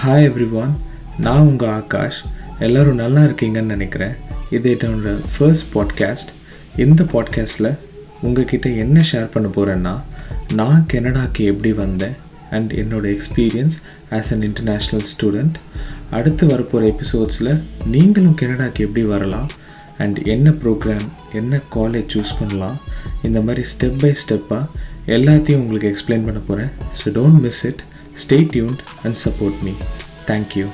Hi everyone நான் உங்கள் ஆகாஷ். எல்லோரும் நல்லா இருக்கீங்கன்னு நினைக்கிறேன். இது என்னோட ஃபர்ஸ்ட் பாட்காஸ்ட் இந்த பாட்காஸ்ட்டில் உங்ககிட்ட என்ன ஷேர் பண்ண போகிறேன்னா நான் கெனடாக்கு எப்படி வந்தேன் அண்ட் என்னோடய experience as an international student அடுத்து வரப்போகிற எபிசோட்ஸில் நீங்களும் கெனடாக்கு எப்படி வரலாம் அண்ட் என்ன ப்ரோக்ராம் என்ன காலேஜ் சூஸ் பண்ணலாம். இந்த மாதிரி ஸ்டெப் பை ஸ்டெப்பாக எல்லாத்தையும் உங்களுக்கு எக்ஸ்பிளைன் பண்ண போகிறேன் so don't miss it Stay tuned and support me. Thank you.